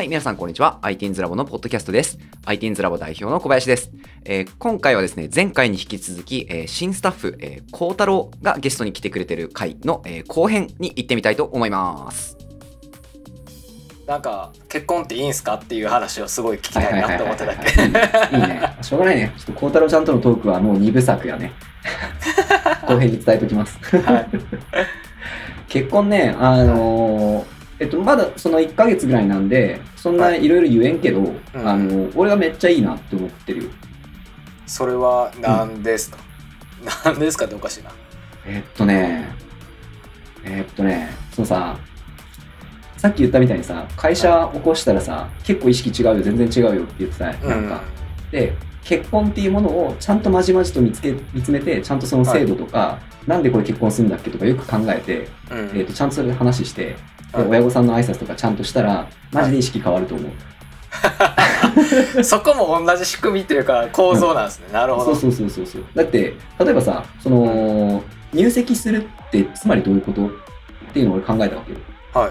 はい、皆さんこんにちは。ITINS ラボのポッドキャストです。ITINS ラボ代表の小林です。えー今回はですね、前回に引き続き、えー新スタッフ、えー、孝太郎がゲストに来てくれてる回の、えー後編に行ってみたいと思います。なんか結婚っていいんすかっていう話をすごい聞きたいなと思ってたっけいいね。しょうがないね。ちょっと孝太郎ちゃんとのトークはもう二部作やね。後編に伝えときます。はい 結婚ね、あのーえっと、まだその1ヶ月ぐらいなんで、そんない。ろいろ言えんけど、ん。あの俺はめっちゃいいなって思ってるよ。それは何ですか、何ですかっておかしいな。えっとね、えっとね、そのさ、さっき言ったみたいにさ、会社起こしたらさ、結構意識違うよ、全然違うよって言ってたやん。なんか。で結婚っていうものをちゃんとまじまじと見つけ見つめてちゃんとその制度とか、なんでこれ結婚するんだっけとかよく考えて、うん。うんえー、とちゃんとそれで話して、ではい。親御さんの挨拶とかちゃんとしたらマジで意識変わると思う、そこも同じ仕組みっていうか構造なんですね、なるほど。そうそうそうそうそう。だって例えばさその入籍するってつまりどういうことっていうのを俺考えたわけよ。は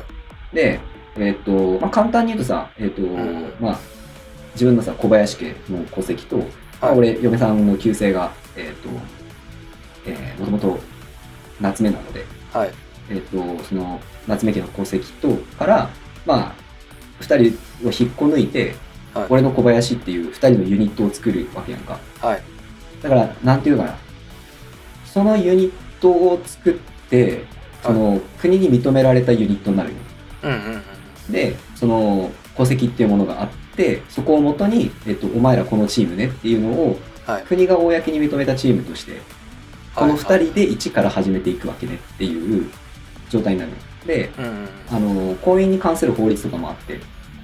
い。でえっ、と、まあ、簡単に言うとさえっ、と、ん。まあ自分のさ小林家の戸籍と、まあはい俺嫁さんの旧姓がえっ、とえー、もともと夏目なので、はいえっ、と、その夏目家の戸籍とから、まあ、2人を引っこ抜いて、はい俺の小林っていう2人のユニットを作るわけやんか。はいだから、なんていうのかな。そのユニットを作って、その、国に認められたユニットになるよ。うんうんうんで、その戸籍っていうものがあって、そこをもとに、えっと、お前らこのチームねっていうのを、はい国が公に認めたチームとして、このはい2人で一から始めていくわけねっていう状態になる。で、うん。うんあの婚姻に関する法律とかもあって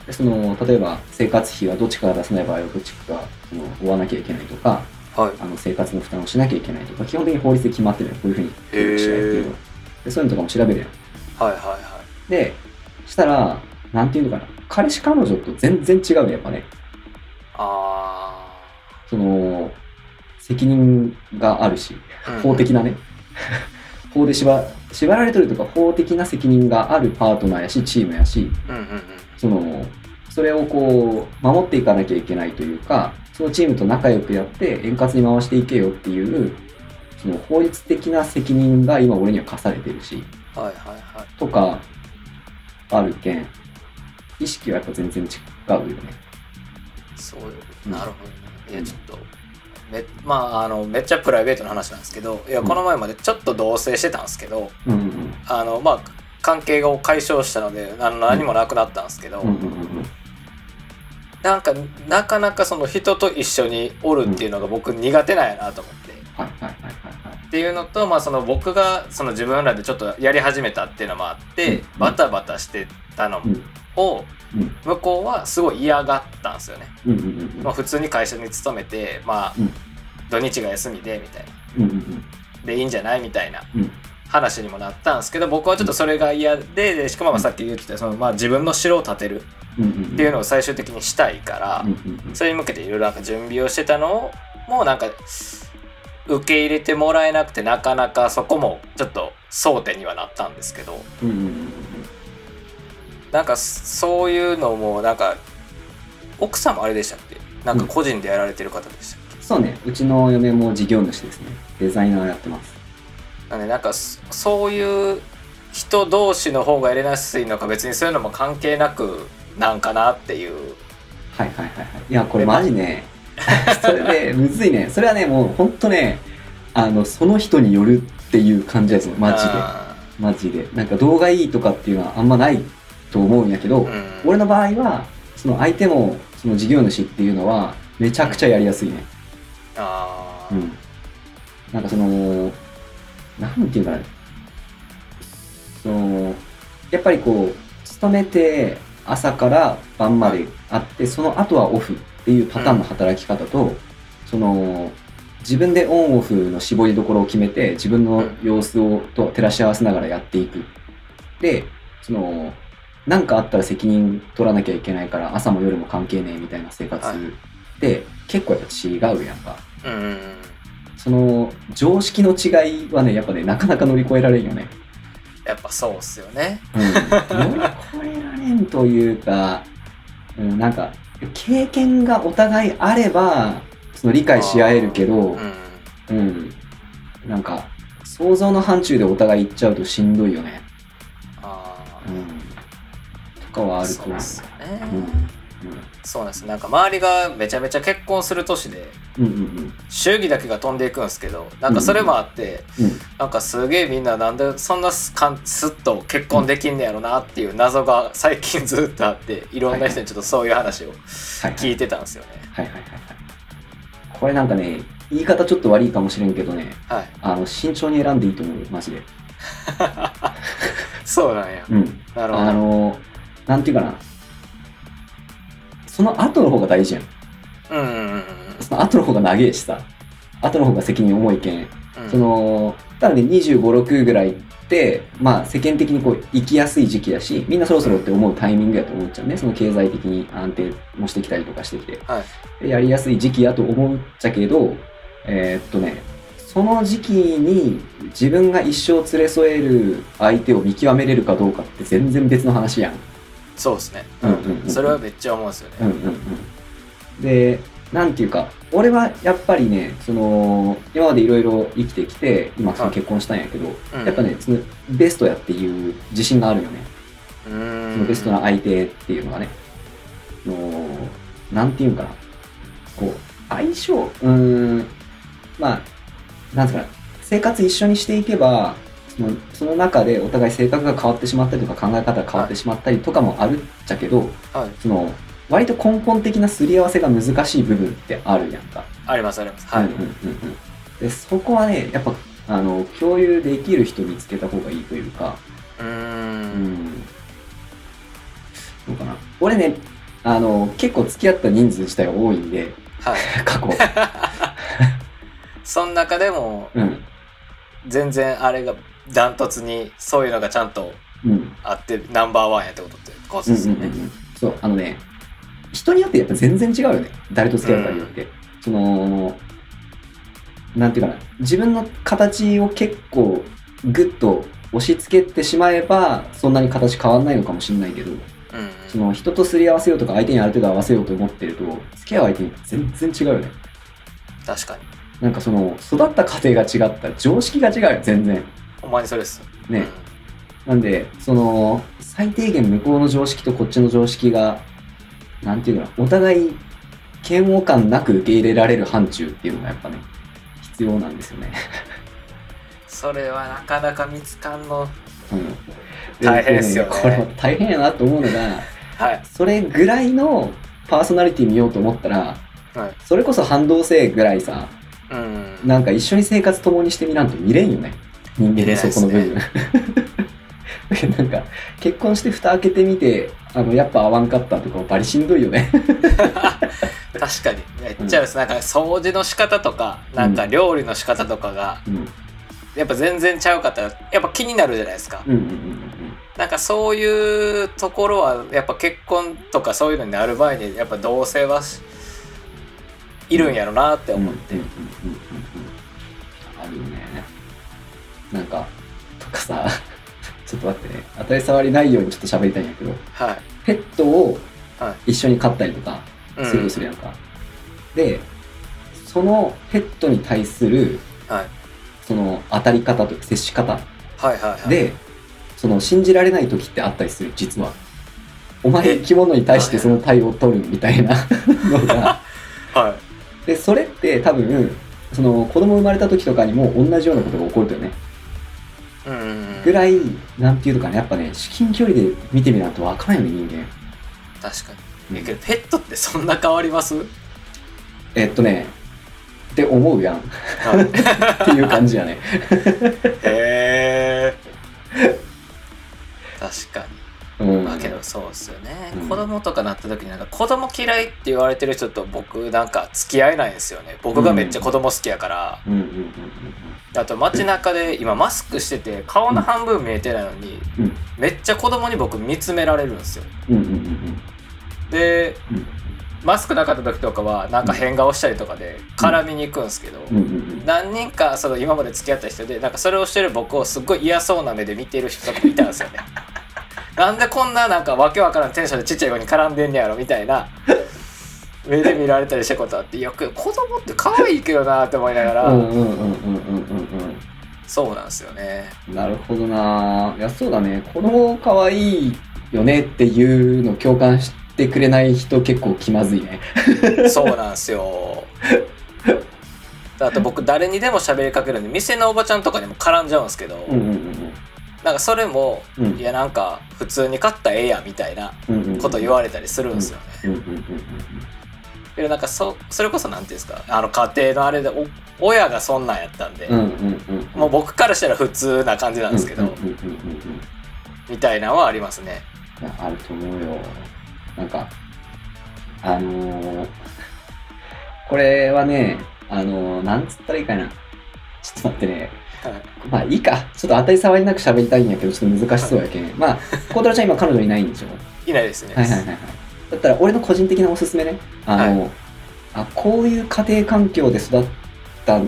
でその例えば生活費はどっちから出せない場合はどっちかがその負わなきゃいけないとかはい。あの生活の負担をしなきゃいけないとか基本的に法律で決まってるのよこういうふうにしないっていうの。はでそういうのとかも調べるやん。はいはいはい。でしたらなんていうのかな。彼氏彼女と全然違うねやっぱね。あその責任があるしー法的なね、法で縛縛られてるとか法的な責任があるパートナーやしチームやしうんうんうん。そのそれをこう守っていかなきゃいけないというかそのチームと仲良くやって円滑に回していけよっていうその法律的な責任が今俺には課されてるしはいはいはい。とかあるけん意識はやっぱ全然違うよね。そううんなるほどね。いやちょっとめまああのめっちゃプライベートな話なんですけどいやうんこの前までちょっと同棲してたんですけど、うんうんあのまあ関係を解消したのであの何もなくなったんですけど、うんなんかなかなかその人と一緒におるっていうのが僕苦手なんやなと思って。っていうのと、まあ、その僕がその自分らでちょっとやり始めたっていうのもあって、うんバタバタしてたのうん。をうん。向こうはすごい嫌がったんですよね。まあ、普通に会社に勤めて、まあうん土日が休みでみたいな。うんうんでいいんじゃない？みたいな。うん。話にもなったんですけど僕はちょっとそれが嫌ででしかもまあさっき言ってたその、まあ、自分の城を建てる。っていうのを最終的にしたいから、それに向けていろいろなんか準備をしてたのをもうなんか受け入れてもらえなくてなかなかそこもちょっと争点にはなったんですけど。うんなんかそういうのもなんか奥さんもあれでしたっけ？なんか個人でやられてる方でしたそうねうちの嫁も事業主ですねデザイナーやってますなんでなんかそそういう人同士の方がやりやすいのか別にそういうのも関係なくなんかなっていうはいはいはいはい。いや、これマジね、それね、むずいね。それはね、もうほんとね、あの、その人によるっていう感じですよ、マジで。あマジで。なんか動画いいとかっていうのはあんまないと思うんやけど、ーうん俺の場合は、その相手も、その事業主っていうのは、めちゃくちゃやりやすいね。あーうん。なんかその、なんていうかな。その、やっぱりこう、勤めて朝から晩まであって、その後はオフっていうパターンの働き方と、その、自分でオンオフの絞りどころを決めて、自分の様子をと照らし合わせながらやっていく。で、その、なんかあったら責任取らなきゃいけないから、朝も夜も関係ねえみたいな生活はいで、結構やっぱ違うやんか。その常識の違いはねやっぱねなかなか乗り越えられんよね。やっぱそうっすよねうん、乗り越えられんというかうん、なんか、経験がお互いあれば、その理解し合えるけど、うんうん。なんか、想像の範疇でお互い行っちゃうとしんどいよね。あうん。とかはあると思う。そうね、うんそうなんですなんか周りがめちゃめちゃ結婚する年でうんうんうん祝儀だけが飛んでいくんですけどなんかそれもあって、うんなんかすげえみんななんでそんなすかんスッと結婚できんねやろなっていう謎が最近ずっとあっていろんな人にちょっとそういう話をはい聞いてたんですよね。はいはいはいはい。これなんかね、言い方ちょっと悪いかもしれんけどね、はい。あの、慎重に選んでいいと思うよ、マジで。そうなんや。うん。なるほど。あの、なんていうかな。その後の方が大事やん。うんその後の方が長えしさ。後の方が責任重いけん。うん。その、多分ね、25、6ぐらいって、まあ世間的にこう、生きやすい時期だし、みんなそろそろって思うタイミングやと思っちゃうね。その経済的に安定もしてきたりとかしてきて。はい。でやりやすい時期やと思っちゃけど、えーっとね、その時期に自分が一生連れ添える相手を見極めれるかどうかって全然別の話やん。そうですね。うんうんうんそれはめっちゃ思うんですよね。うんうんうん。で、なんていうか、俺はやっぱりね、その、今までいろいろ生きてきて、今その結婚したんやけど、うんやっぱね、そのベストやっていう自信があるよね。そのベストな相手っていうのがね。のなんていうんかな。こう、相性、うーん、まあ、なんつうかな、生活一緒にしていけば、そのその中でお互い性格が変わってしまったりとか考え方が変わってしまったりとかもあるっちゃけど、はい。その割と根本的なすり合わせが難しい部分ってあるやんか。ありますあります。はい。うんうんうんうんでそこはねやっぱあの共有できる人見つけた方がいいというか、うんん、どうかな俺ねあの結構付き合った人数自体は多いんではい。過去、その中でも、うん全然あれがダントツにそういうのがちゃんとうん。あってナンバーワンやってことってことうんですよね。うんうんうんそうあのね人によってやっぱ全然違うよね。誰と付き合うかによって、そのなんていうかな。自分の形を結構グッと押し付けてしまえばそんなに形変わんないのかもしれないけど。うんその人とすり合わせようとか相手にある程度合わせようと思ってると付き合う相手に全然違うよね。確かに。なんかその育った家庭が違ったら常識が違うよ全然ほんまにそれです。ね、なんでその最低限向こうの常識とこっちの常識がなんていうかなお互い嫌悪感なく受け入れられる範疇っていうのがやっぱね必要なんですよね、それはなかなか見つかんの。うん、大変ですよねでこれも大変やなと思うのがはい。それぐらいのパーソナリティ見ようと思ったらはい。それこそ反動性ぐらいさうん。なんか一緒に生活共にしてみなんと見れんよね人間のそこの部分 なんか結婚して蓋開けてみてあのやっぱ合わんかったとかバリしんどいよね 確かに。めっちゃです。なんか掃除の仕方とか、なんか料理の仕方とかが、うんやっぱ全然ちゃうかったら、やっぱ気になるじゃないですか。うんうんうんなんかそういうところは、やっぱ結婚とかそういうのになる前に、やっぱ同性はしいるんやろなってうんうん思って。うんうんうんうんなんかとかさ ちょっと待ってね当たり障りないようにちょっと喋りたいんやけどはい。ペットをは一緒に飼ったりとかうんするとするやんか、でそのペットに対するはい。その当たり方と接し方。で、その信じられない時ってあったりする、実は。お前生き物に対してその対応を取るみたいなのが。はい。で、それって多分、その子供生まれた時とかにも同じようなことが起こるとよね。ぐらい、なんていうのかね、やっぱね、至近距離で見てみないとわからんよね、人間。確かに。えけどペットってそんな変わります？えっとね、って思うやん。っていう感じやね。へえ。確かに。うん。まあけどそうですよね、うん。子供とかなった時になんか子供嫌いって言われてる人と僕なんか付き合えないんですよね。僕がめっちゃ子供好きやから、うん。あと街中で今マスクしてて顔の半分見えてないのに、うん。めっちゃ子供に僕見つめられるんですよ。でうん。マスクなかった時とかはなんか変顔したりとかで絡みに行くんですけど、何人かその今まで付き合った人でなんかそれをしてる僕をすっごい嫌そうな目で見てる人とかいたんですよね なんでこんななんかわけわからんテンションでちっちゃい子に絡んでんねやろみたいな目で見られたりしたことあってよく子供って可愛いけどなって思いながら、うんうんうんうんうんうんそうなんですよねうん。なるほどな。いや、そうだね。子供可愛いよねっていうの共感してくれない人結構気まずいね。そうなんですよあと僕誰にでも喋りかけるんで店のおばちゃんとかにも絡んじゃうんですけど、うんうんなんかそれもうんうん。いやなんか普通に買ったらええやみたいなこと言われたりするんですよね、けどなんかそそれこそなんていうんですかあの家庭のあれでお親がそんなんやったんで。もう僕からしたら普通な感じなんですけど、みたいなのはありますねあると思うよ。なんか、あのー、これはね、あのー、なんつったらいいかな。ちょっと待ってね。は いまあいいか。ちょっと当たり障りなく喋りたいんやけど、ちょっと難しそうやけん。まあ、孝太郎ちゃん今彼女いないんでしょいないですね、はいはいはいはい。だったら俺の個人的なおすすめね。あの、あこういう家庭環境で育った、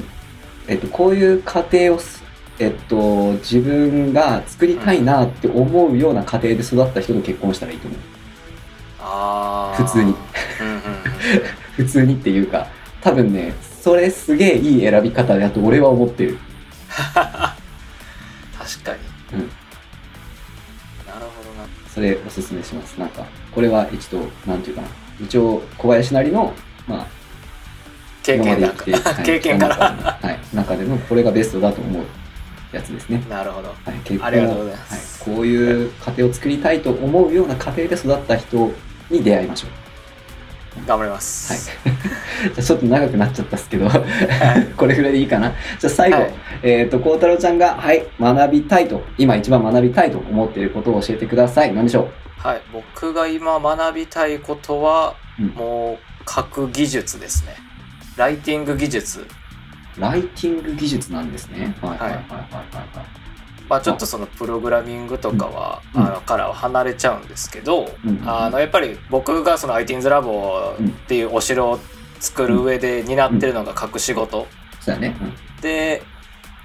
えっと、こういう家庭をす、えっと、自分が作りたいなって思うような家庭で育った人と結婚したらいいと思う。あー普通にうんうんうん 普通にっていうか、多分ね、それすげえいい選び方だと俺は思ってる。確かに、うんなるほどなそれおすすめします。なんか、これは一度、なんていうかな。一応、小林なりの、まあ、経験なんか今まで生きて 経験から、はい、はい、中でのこれがベストだと思うやつですね。なるほどはい、結婚ありがとうございますはい、こういう家庭を作りたいと思うような家庭で育った人に出会いましょう。頑張ります、じゃあちょっと長くなっちゃったっすけど、これぐらいでいいかな？じゃあ最後、はい。えっ、と、孝太郎ちゃんが、はい、学びたいと、今一番学びたいと思っていることを教えてください。何でしょはい、僕が今学びたいことは、うん。もう書く技術ですね。ライティング技術。うライティング技術なんですね。はいはいはいはいはい。まあちょっとそのプログラミングとかは、うん。あのからは離れちゃうんですけど、うん。あのやっぱり僕がその ITINS ラボっていうお城を作る上で担ってるのが書く仕事そうだね。で、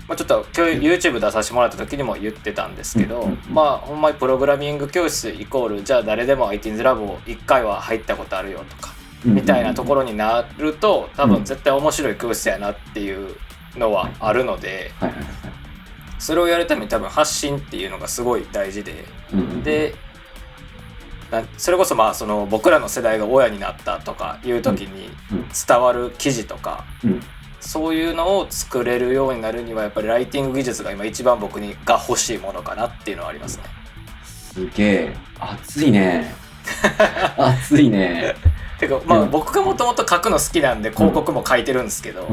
まあ、ちょっと今日 YouTube 出させてもらった時にも言ってたんですけど、まあほんまにプログラミング教室イコールじゃあ誰でも ITINS ラボ1回は入ったことあるよとかうんみたいなところになると多うん。分絶対面白い教室やなっていうのはあるのではいはいはい。それをやるために多分発信っていうのがすごい大事ででなそれこそまあその僕らの世代が親になったとかいう時にうん伝わる記事とかうんそういうのを作れるようになるにはやっぱりライティング技術が今一番僕にが欲しいものかなっていうのはありますね。すげえ。熱いね。熱いね。てかまあうん僕がもともと書くの好きなんで広告も書いてるんですけど、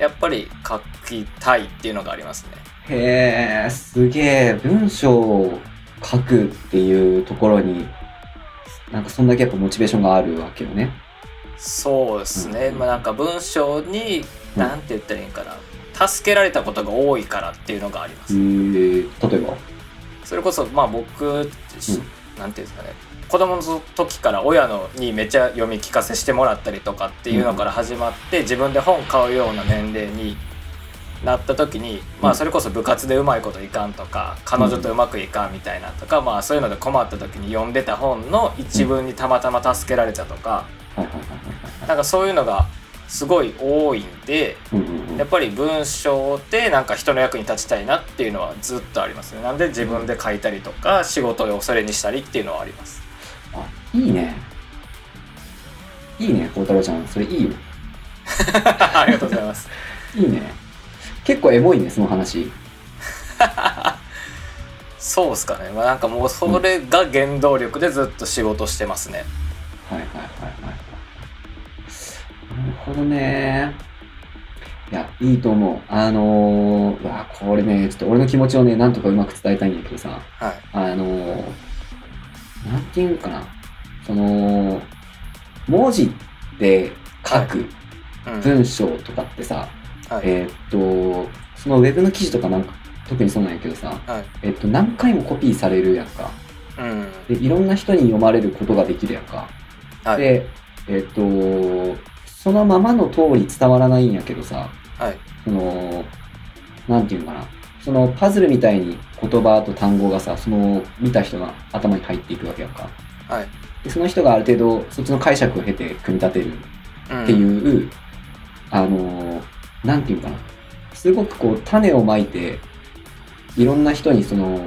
うんうんうんうんうん。やっぱり書きたいっていうのがありますね。へえ、すげえ。文章を書くっていうところに、なんかそんだけやっぱモチベーションがあるわけよね。そうですね、うんまあなんか文章にうんなんて言ったらいいんかな助けられたことが多いからっていうのがあります。例えば？それこそまあ僕、しなんていうんですかね。子供の時から親のにめっちゃ読み聞かせしてもらったりとかっていうのから始まって、自分で本買うような年齢になった時に、まあそれこそ部活でうまいこといかんとか彼女とうまくいかんみたいなとか、まあそういうので困った時に読んでた本の一文にたまたま助けられたとか、なんかそういうのがすごい多いんでうんうんうんやっぱり文章でなんか人の役に立ちたいなっていうのはずっとありますねなんで自分で書いたりとか仕事をそれにしたりっていうのはありますあ、いいね。いいね、孝太郎ちゃん。それいいよ。ありがとうございますいいね。結構エモいね、その話。そうっすかね、まあ、なんかもうそれが原動力でずっと仕事してますねはいはいはいはい。なるほどね。いや、いいと思う。あのー、うわ、これね、ちょっと俺の気持ちをね、なんとかうまく伝えたいんだけどさ、はい。あのー、なんていうのかな。その、文字で書くうん。文章とかってさ、はい。えーっと、そのウェブの記事とかなんか特にそうなんやけどさ、はい。えっと、何回もコピーされるやんか。うん。で、いろんな人に読まれることができるやんか。はい。で、えっと、そのままの通り伝わらないんやけどさ、はいその、なんていうのかな。そのパズルみたいに言葉と単語がさ、その見た人の頭に入っていくわけやんか。はい。でその人がある程度、そっちの解釈を経て組み立てるうんっていう、あのーなんていうかな。すごくこう、種をまいて、いろんな人にその、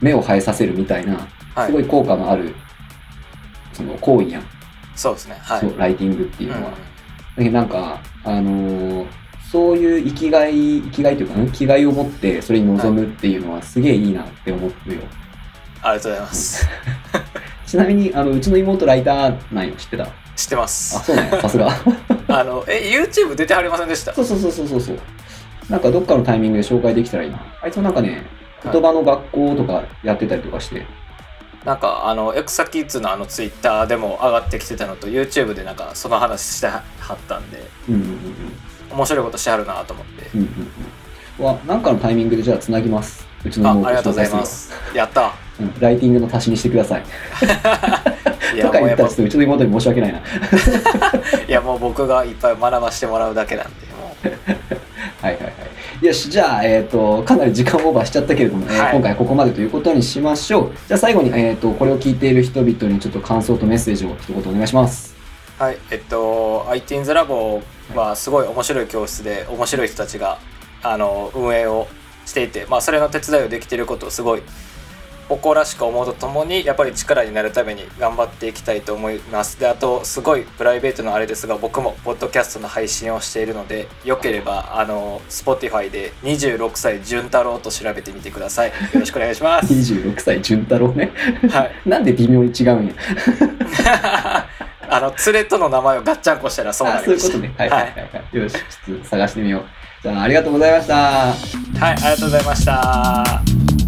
目を生えさせるみたいな、はいすごい効果のある、その行為やん。そうですね。はい。そう、ライティングっていうのは。うんなんか、あのーそういう生きがい、生きがいというか、ん気概を持ってそれに臨むっていうのはすげえいいなって思うよ。ありがとうございます。ちなみに、あの、うちの妹ライターなんよ、知ってた？あ、知ってます。そうなんや、さすが。あの、え、YouTube 出てはりませんでした？そうそうそうそうそうそう。なんかどっかのタイミングで紹介できたらいいな。あいつはなんかね、はい言葉の学校とかやってたりとかして、なんか、あの、エクサキッズのあの Twitter でも上がってきてたのと、YouTube でなんかその話してはったんで、うんうんうん面白いことしてはるなと思って。うん。うんうんうん。は、なんかのタイミングでじゃあつなぎます。うちのあ、妹ありがとうございます。やった。うん、ライティングの足しにしてください。いや、とか言ったらちょっとうちの妹に申し訳ないな。いや、もう僕がいっぱい学ばしてもらうだけなんで、もう。はいはいはい。よし、じゃあ、えっ、と、かなり時間オーバーしちゃったけれども、えーはい今回はここまでということにしましょう。じゃあ最後に、えっ、と、これを聞いている人々にちょっと感想とメッセージを一言お願いします。はい、えっと、ITINS ラボはすごい面白い教室で、面白い人たちが、あの、運営をしていて、まあ、それの手伝いをできていることをすごい誇らしく思うとともに、やっぱり力になるために頑張っていきたいと思います。で、あと、すごいプライベートのあれですが、僕もポッドキャストの配信をしているので、よければ、あの、Spotify で26歳潤太郎と調べてみてください。よろしくお願いします。26歳潤太郎ね。はい。なんで微妙に違うんや。あの、連れとの名前をガッチャンコしたらそうなあり。そういうことね。はいはいはいはい。よし、ちょっと探してみよう。じゃあ、ありがとうございました。はい、ありがとうございました。